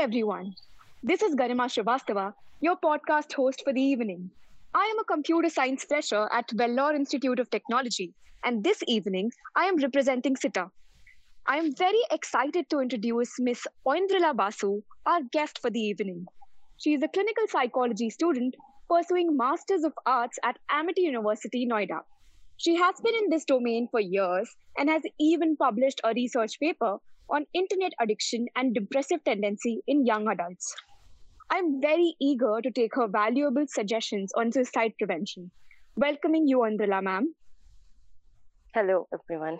everyone. This is Garima Srivastava, your podcast host for the evening. I am a computer science fresher at Vellore Institute of Technology, and this evening I am representing SITA. I am very excited to introduce Miss Aindrila Basu, our guest for the evening. She is a clinical psychology student pursuing Masters of Arts at Amity University, Noida. She has been in this domain for years and has even published a research paper on internet addiction and depressive tendency in young adults. I'm very eager to take her valuable suggestions on suicide prevention. Welcoming you, Aindrila ma'am. Hello, everyone.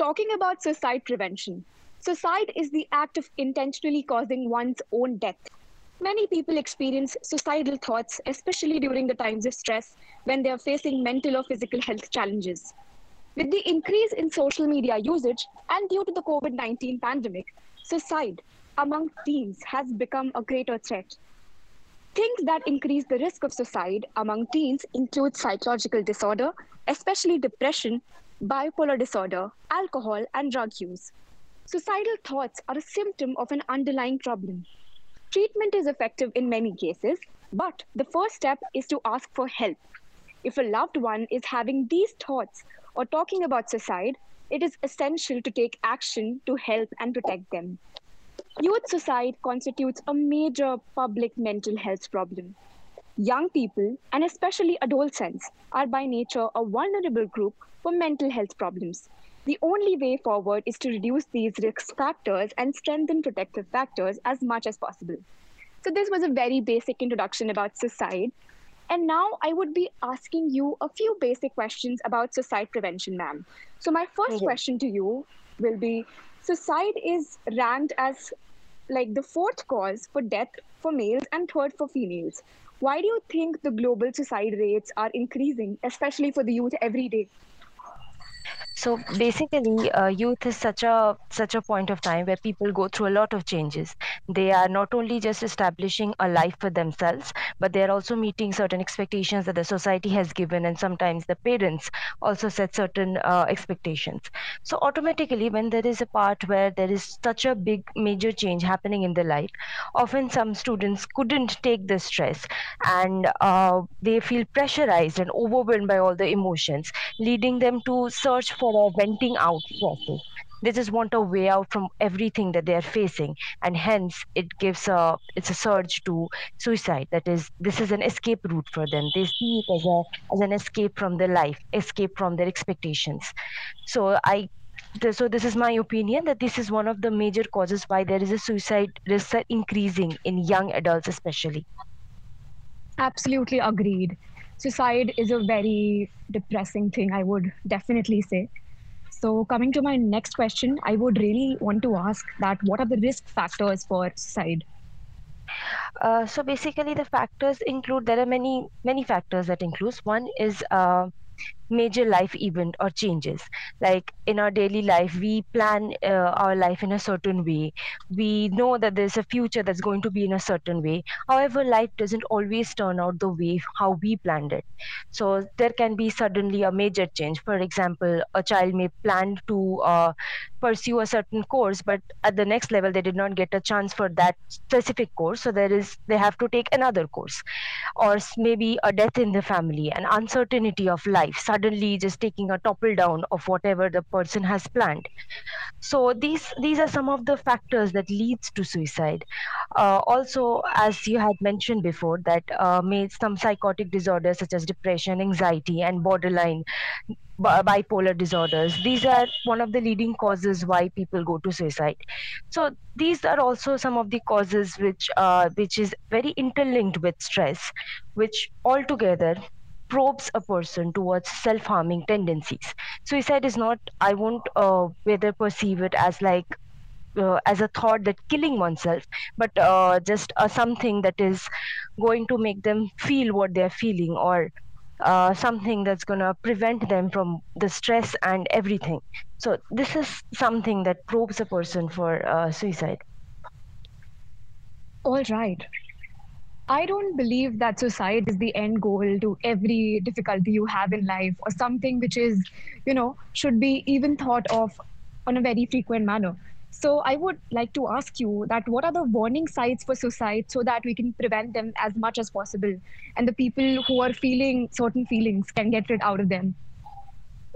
Talking about suicide prevention, suicide is the act of intentionally causing one's own death. Many people experience suicidal thoughts, especially during the times of stress when they are facing mental or physical health challenges. With the increase in social media usage and due to the COVID 19 pandemic, suicide among teens has become a greater threat. Things that increase the risk of suicide among teens include psychological disorder, especially depression, bipolar disorder, alcohol, and drug use. Suicidal thoughts are a symptom of an underlying problem. Treatment is effective in many cases, but the first step is to ask for help. If a loved one is having these thoughts or talking about suicide, it is essential to take action to help and protect them. Youth suicide constitutes a major public mental health problem. Young people, and especially adolescents, are by nature a vulnerable group for mental health problems. The only way forward is to reduce these risk factors and strengthen protective factors as much as possible. So, this was a very basic introduction about suicide. And now I would be asking you a few basic questions about suicide prevention, ma'am. So, my first Yes. question to you will be suicide is ranked as like the fourth cause for death for males and third for females. Why do you think the global suicide rates are increasing, especially for the youth every day? So basically, uh, youth is such a such a point of time where people go through a lot of changes. They are not only just establishing a life for themselves, but they are also meeting certain expectations that the society has given, and sometimes the parents also set certain uh, expectations. So automatically, when there is a part where there is such a big major change happening in their life, often some students couldn't take the stress, and uh, they feel pressurized and overwhelmed by all the emotions leading them to search for a venting out process. They just want a way out from everything that they are facing, and hence it gives a it's a surge to suicide. That is, this is an escape route for them. They see it as a as an escape from their life, escape from their expectations. So I. So this is my opinion that this is one of the major causes why there is a suicide risk increasing in young adults especially. Absolutely agreed. Suicide is a very depressing thing, I would definitely say. So, coming to my next question, I would really want to ask that what are the risk factors for suicide? Uh, so basically, the factors include there are many many factors that includes. One is uh, major life event or changes. Like in our daily life we plan uh, our life in a certain way. We know that there's a future that's going to be in a certain way. However life doesn't always turn out the way how we planned it. So there can be suddenly a major change. For example a child may plan to uh, pursue a certain course but at the next level they did not get a chance for that specific course. So there is they have to take another course. Or maybe a death in the family an uncertainty of life suddenly just taking a topple down of whatever the person has planned. So these these are some of the factors that leads to suicide. Uh, also as you had mentioned before that uh, some psychotic disorders such as depression anxiety and borderline bipolar disorders these are one of the leading causes why people go to suicide. So these are also some of the causes which uh, which is very interlinked with stress which altogether probes a person towards self-harming tendencies. Suicide is not i won't uh, whether perceive it as like uh, as a thought that killing oneself but uh, just uh, something that is going to make them feel what they're feeling or uh, something that's going to prevent them from the stress and everything. So this is something that probes a person for uh, suicide. All right I don't believe that suicide is the end goal to every difficulty you have in life or something which is, you know, should be even thought of on a very frequent manner. So I would like to ask you that what are the warning signs for suicide so that we can prevent them as much as possible and the people who are feeling certain feelings can get rid out of them?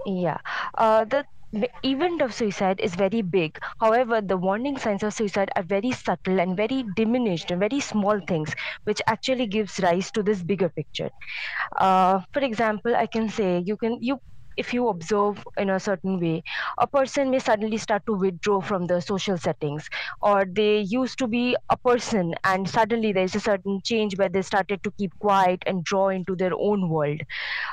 Yeah. Uh, the the event of suicide is very big. However, the warning signs of suicide are very subtle and very diminished and very small things, which actually gives rise to this bigger picture. Uh, for example, I can say you can you if you observe in a certain way, a person may suddenly start to withdraw from the social settings, or they used to be a person and suddenly there's a certain change where they started to keep quiet and draw into their own world.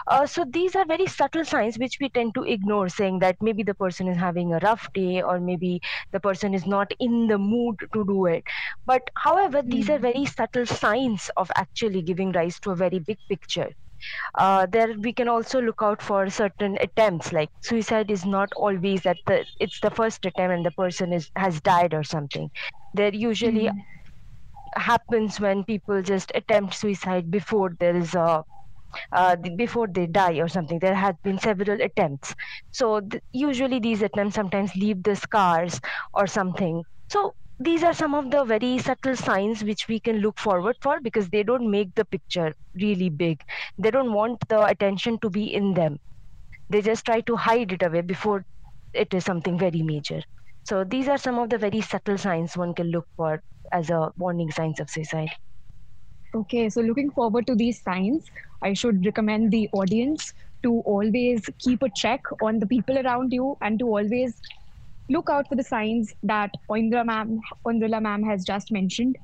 Uh, so these are very subtle signs which we tend to ignore, saying that maybe the person is having a rough day or maybe the person is not in the mood to do it. But however, these are hmm. very subtle signs of actually giving rise to a very big picture uh, there we can also look out for certain attempts like suicide is not always that the it's the first attempt and the person is has died or something. There usually mm. happens when people just attempt suicide before there is a uh, before they die or something. There has been several attempts. So th- usually these attempts sometimes leave the scars or something. So these are some of the very subtle signs which we can look forward for because they don't make the picture really big. They don't want the attention to be in them. They just try to hide it away before it is something very major. So these are some of the very subtle signs one can look for as a warning signs of suicide. Okay so looking forward to these signs i should recommend the audience to always keep a check on the people around you and to always look out for the signs that Oindra ma'am, Aindrila ma'am has just mentioned.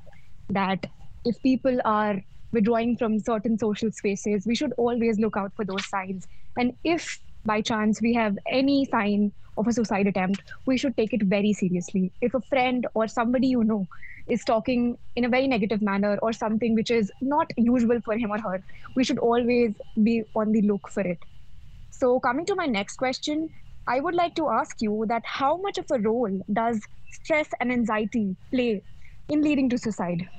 That if people are withdrawing from certain social spaces, we should always look out for those signs. And if by chance we have any sign of a suicide attempt, we should take it very seriously. If a friend or somebody you know is talking in a very negative manner or something which is not usual for him or her, we should always be on the look for it. So, coming to my next question, I would like to ask you that how much of a role does stress and anxiety play in leading to suicide?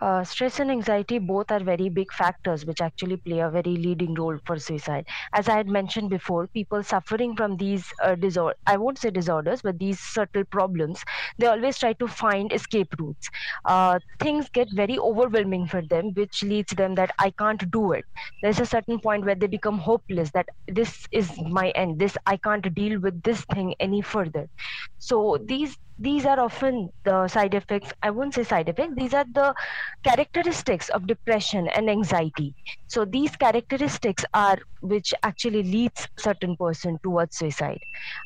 Uh, stress and anxiety both are very big factors which actually play a very leading role for suicide. As I had mentioned before, people suffering from these uh, disorder I won't say disorders, but these subtle problems, they always try to find escape routes. Uh, things get very overwhelming for them, which leads them that I can't do it. There's a certain point where they become hopeless that this is my end. This I can't deal with this thing any further. So these these are often the side effects. I won't say side effects. These are the characteristics of depression and anxiety. So these characteristics are which actually leads certain person towards suicide.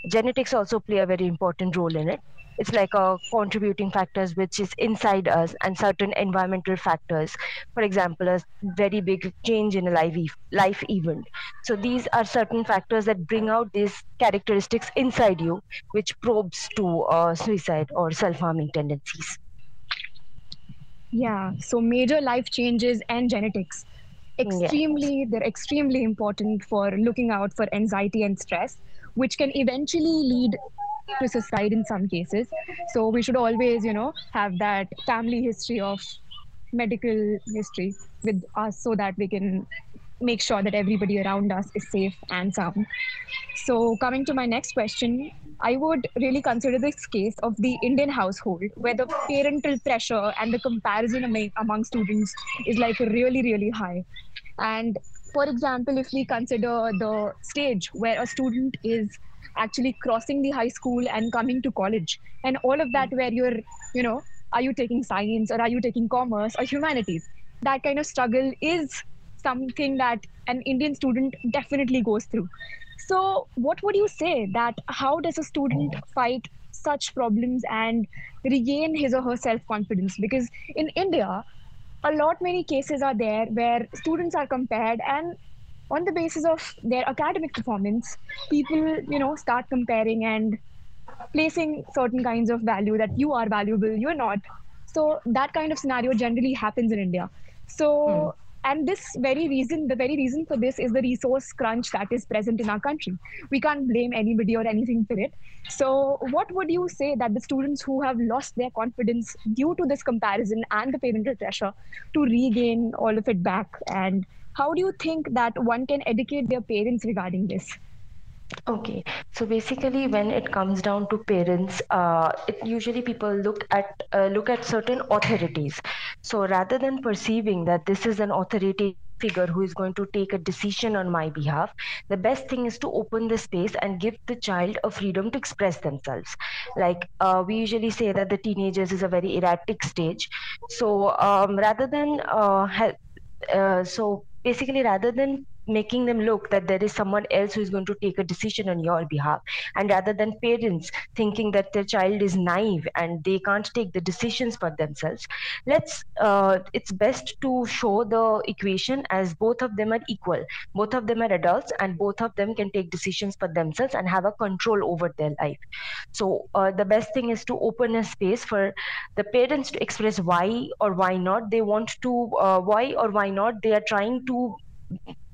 Genetics also play a very important role in it it's like a contributing factors which is inside us and certain environmental factors. For example a very big change in a life, life event. So these are certain factors that bring out these characteristics inside you which probes to uh, suicide or self-harming tendencies. Yeah so major life changes and genetics. Extremely yeah. they're extremely important for looking out for anxiety and stress which can eventually lead to suicide in some cases. So we should always, you know, have that family history of medical history with us so that we can make sure that everybody around us is safe and sound. So, coming to my next question, I would really consider this case of the Indian household where the parental pressure and the comparison among students is like really, really high. And for example, if we consider the stage where a student is actually crossing the high school and coming to college. And all of that where you're you know are you taking science or are you taking commerce or humanities? That kind of struggle is something that an indian student definitely goes through. So what would you say that how does a student fight such problems and regain his or her self confidence because in india a lot many cases are there where students are compared and on the basis of their academic performance, people, you know, start comparing and placing certain kinds of value that you are valuable, you're not. So that kind of scenario generally happens in India. So, hmm. and this very reason the very reason for this is the resource crunch that is present in our country we can't blame anybody or anything for it so what would you say that the students who have lost their confidence due to this comparison and the parental pressure to regain all of it back and how do you think that one can educate their parents regarding this Okay, so basically, when it comes down to parents, uh, it usually people look at uh, look at certain authorities. So rather than perceiving that this is an authority figure who is going to take a decision on my behalf, the best thing is to open the space and give the child a freedom to express themselves. Like uh, we usually say that the teenagers is a very erratic stage. So um, rather than uh, uh, so basically rather than making them look that there is someone else who is going to take a decision on your behalf. And rather than parents thinking that their child is naive and they can't take the decisions for themselves let's uh, it's best to show the equation as both of them are equal. Both of them are adults and both of them can take decisions for themselves and have a control over their life. So uh, the best thing is to open a space for the parents to express why or why not they want to uh, why or why not they are trying to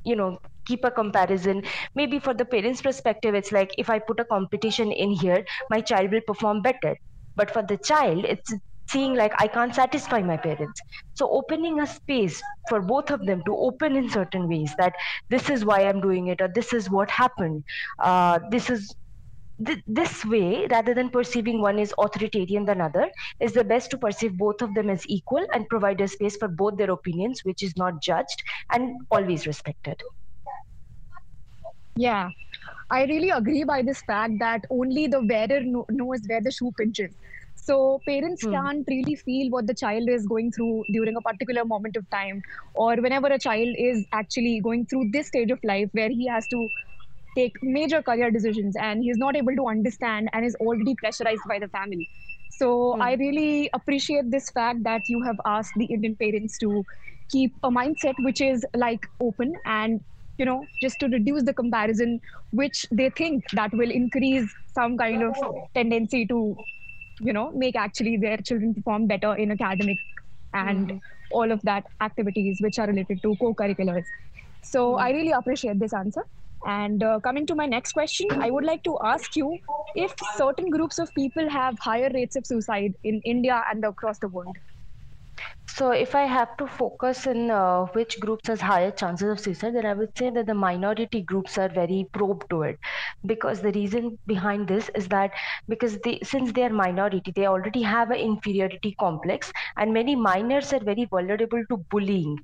you know keep a comparison. Maybe for the parents perspective it's like if i put a competition in here my child will perform better. But for the child it's seeing like i can't satisfy my parents. So opening a space for both of them to open in certain ways that this is why i'm doing it or this is what happened. Uh, this is th- this way rather than perceiving one is authoritarian than other is the best to perceive both of them as equal and provide a space for both their opinions which is not judged and always respected. Yeah. I really agree by this fact that only the wearer kno- knows where the shoe pinches so parents Hmm. can't really feel what the child is going through during a particular moment of time or whenever a child is actually going through this stage of life where he has to take major career decisions and he's not able to understand and is already pressurized by the family so Hmm. i really appreciate this fact that you have asked the indian parents to keep a mindset which is like open and you know just to reduce the comparison which they think that will increase some kind of tendency to you know make actually their children perform better in academic and Mhm. all of that activities which are related to co-curriculars so Mhm. i really appreciate this answer and uh, coming to my next question i would like to ask you if certain groups of people have higher rates of suicide in india and across the world So, if I have to focus in uh, which groups has higher chances of suicide, then I would say that the minority groups are very probe to it, because the reason behind this is that because they since they are minority, they already have an inferiority complex, and many minors are very vulnerable to bullying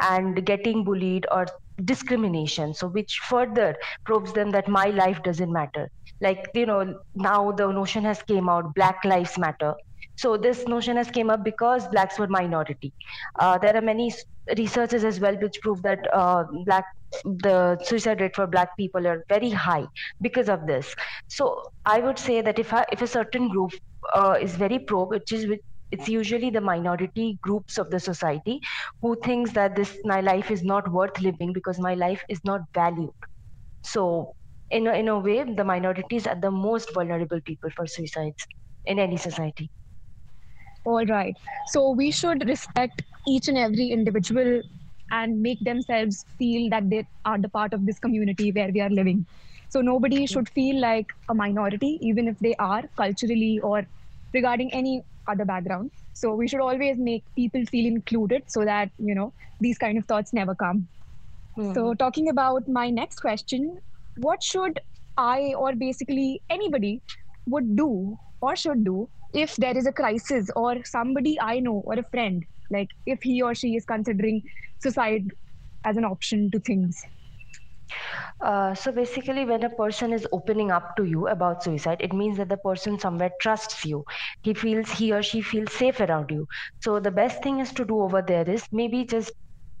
and getting bullied or discrimination. So, which further probes them that my life doesn't matter. Like you know, now the notion has came out, Black Lives Matter so this notion has came up because blacks were minority. Uh, there are many researches as well which prove that uh, black the suicide rate for black people are very high because of this. So i would say that if I, if a certain group uh, is very pro which is with it's usually the minority groups of the society who thinks that this my life is not worth living because my life is not valued. So in a, in a way the minorities are the most vulnerable people for suicides in any society all right. So we should respect each and every individual and make themselves feel that they are the part of this community where we are living. So nobody should feel like a minority even if they are culturally or regarding any other background. So we should always make people feel included so that you know these kind of thoughts never come. Hmm. So, talking about my next question, what should I or basically anybody would do or should do if there is a crisis or somebody I know or a friend, like if he or she is considering suicide as an option to things? Uh, so basically, when a person is opening up to you about suicide, it means that the person somewhere trusts you. He feels he or she feels safe around you. So the best thing is to do over there is maybe just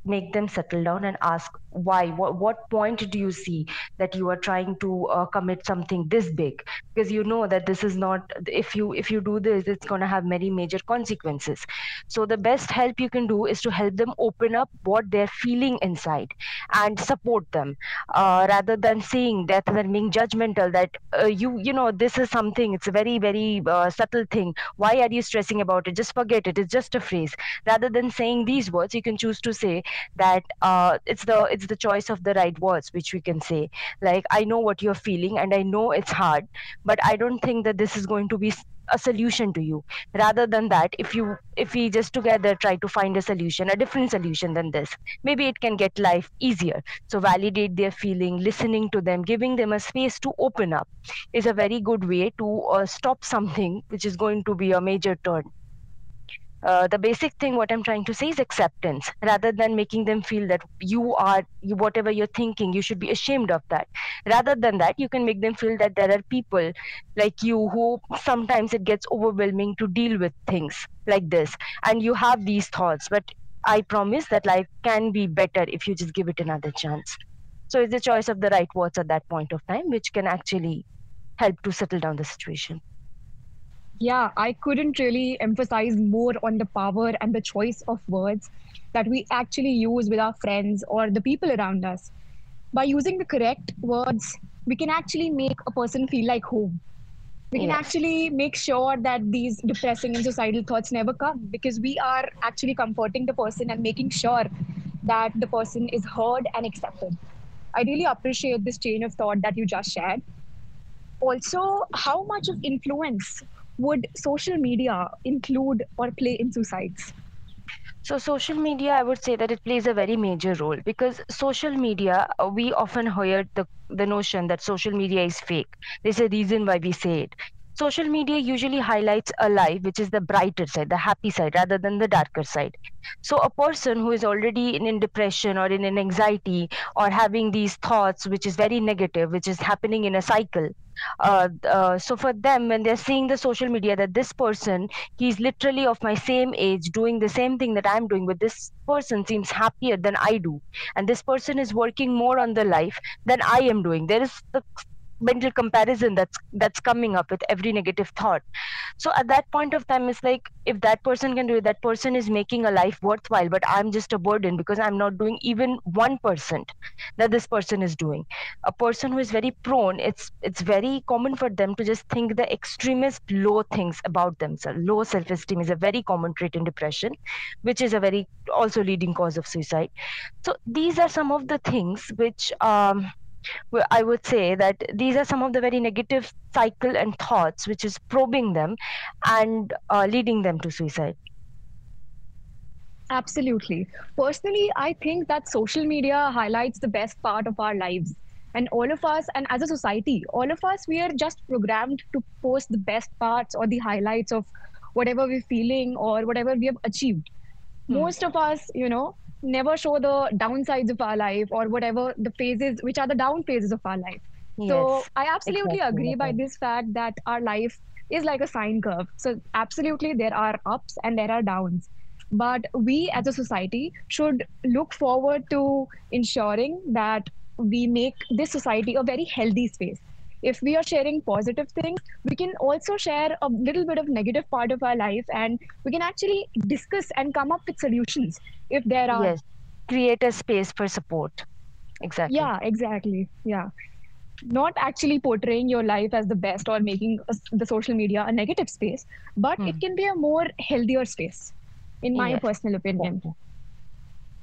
make them settle down and ask why? What, what point do you see that you are trying to uh, commit something this big? Because you know that this is not if you if you do this it's going to have many major consequences. So the best help you can do is to help them open up what they're feeling inside and support them uh, rather than saying that than being judgmental that uh, you you know this is something it's a very very uh, subtle thing. Why are you stressing about it? Just forget it. It's just a phrase. Rather than saying these words you can choose to say that uh, it's the it's the choice of the right words which we can say. Like i know what you're feeling and i know it's hard but i don't think that this is going to be a solution to you. Rather than that if you if we just together try to find a solution a different solution than this maybe it can get life easier. So validate their feeling listening to them giving them a space to open up is a very good way to uh, stop something which is going to be a major turn uh, the basic thing what i'm trying to say is acceptance rather than making them feel that you are you, whatever you're thinking you should be ashamed of that. Rather than that you can make them feel that there are people like you who sometimes it gets overwhelming to deal with things like this. And you have these thoughts but i promise that life can be better if you just give it another chance. So it's the choice of the right words at that point of time which can actually help to settle down the situation yeah, I couldn't really emphasize more on the power and the choice of words that we actually use with our friends or the people around us. By using the correct words, we can actually make a person feel like home. We can yes. actually make sure that these depressing and suicidal thoughts never come because we are actually comforting the person and making sure that the person is heard and accepted. I really appreciate this chain of thought that you just shared. Also, how much of influence would social media include or play in suicides? So, social media, I would say that it plays a very major role because social media, uh, we often hear the, the notion that social media is fake. There's a reason why we say it. Social media usually highlights a life which is the brighter side, the happy side, rather than the darker side. So, a person who is already in, in depression or in an anxiety or having these thoughts, which is very negative, which is happening in a cycle, uh, uh, so for them when they're seeing the social media that this person he's literally of my same age doing the same thing that i'm doing but this person seems happier than i do and this person is working more on the life than i am doing there is the mental comparison that's that's coming up with every negative thought. So at that point of time it's like if that person can do it that person is making a life worthwhile but i'm just a burden because i'm not doing even 1% that this person is doing. A person who is very prone it's it's very common for them to just think the extremist low things about themselves. Low self-esteem is a very common trait in depression which is a very also leading cause of suicide. So these are some of the things which um, I would say that these are some of the very negative cycle and thoughts which is probing them and uh, leading them to suicide. Absolutely. Personally, I think that social media highlights the best part of our lives. And all of us, and as a society, all of us, we are just programmed to post the best parts or the highlights of whatever we're feeling or whatever we have achieved. Hmm. Most of us, you know, never show the downsides of our life or whatever the phases which are the down phases of our life. Yes, so i absolutely exactly. agree by this fact that our life is like a sine curve. So absolutely there are ups and there are downs. But we as a society should look forward to ensuring that we make this society a very healthy space if we are sharing positive things we can also share a little bit of negative part of our life and we can actually discuss and come up with solutions if there are. Yes. Create a space for support. Exactly. Yeah exactly. Yeah. Not actually portraying your life as the best or making the social media a negative space but hmm. it can be a more healthier space in my yes. personal opinion.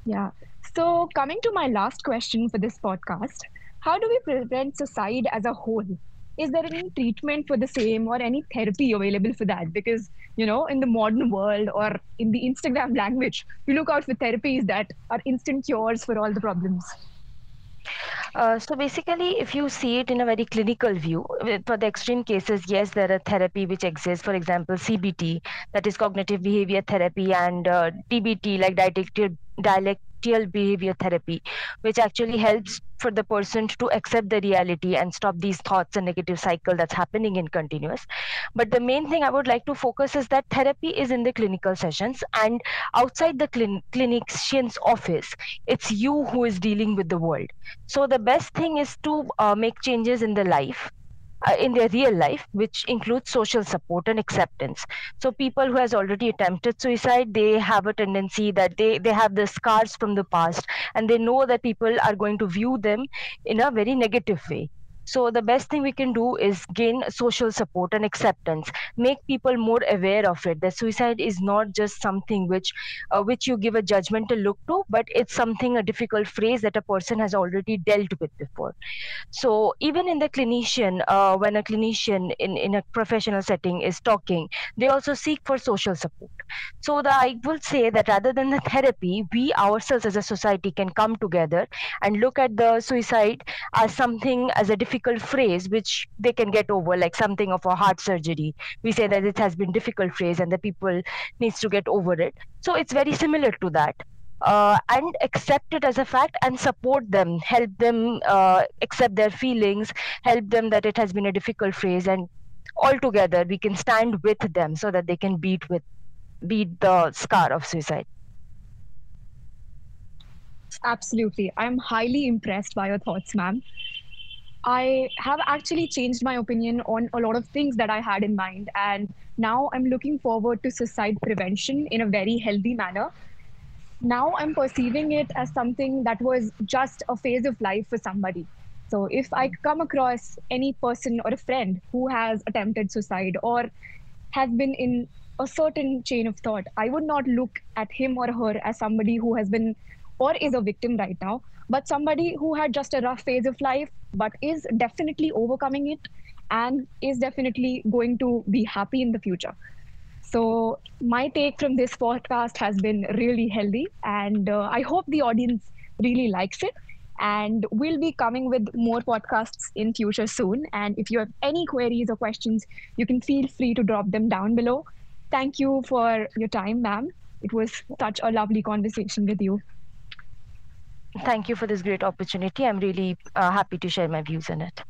Yeah. So coming to my last question for this podcast how do we prevent suicide as a whole? Is there any treatment for the same or any therapy available for that? Because, you know, in the modern world or in the Instagram language, you look out for therapies that are instant cures for all the problems. Uh, so basically, if you see it in a very clinical view, for the extreme cases, yes, there are therapy which exists. For example, CBT, that is cognitive behavior therapy, and uh, DBT, like dialectical, dialect behavior therapy, which actually helps for the person to accept the reality and stop these thoughts and negative cycle that's happening in continuous. But the main thing I would like to focus is that therapy is in the clinical sessions and outside the clin- clinician's office, it's you who is dealing with the world. So the best thing is to uh, make changes in the life uh, in their real life which includes social support and acceptance. So people who has already attempted suicide they have a tendency that they they have the scars from the past and they know that people are going to view them in a very negative way so the best thing we can do is gain social support and acceptance. Make people more aware of it. That suicide is not just something which uh, which you give a judgmental look to but it's something a difficult phrase that a person has already dealt with before. So even in the clinician uh, when a clinician in, in a professional setting is talking they also seek for social support. So the, i will say that rather than the therapy we ourselves as a society can come together and look at the suicide as something as a difficult phrase which they can get over like something of a heart surgery. We say that it has been difficult phrase and the people needs to get over it. So it's very similar to that. Uh, and accept it as a fact and support them. Help them uh, accept their feelings. Help them that it has been a difficult phrase and all together we can stand with them so that they can beat with beat the scar of suicide. Absolutely. I'm highly impressed by your thoughts, ma'am. I have actually changed my opinion on a lot of things that I had in mind. And now I'm looking forward to suicide prevention in a very healthy manner. Now I'm perceiving it as something that was just a phase of life for somebody. So if I come across any person or a friend who has attempted suicide or has been in a certain chain of thought, I would not look at him or her as somebody who has been or is a victim right now, but somebody who had just a rough phase of life, but is definitely overcoming it and is definitely going to be happy in the future. So, my take from this podcast has been really healthy, and uh, I hope the audience really likes it. And we'll be coming with more podcasts in future soon. And if you have any queries or questions, you can feel free to drop them down below. Thank you for your time, ma'am. It was such a lovely conversation with you thank you for this great opportunity. I'm really uh, happy to share my views on it.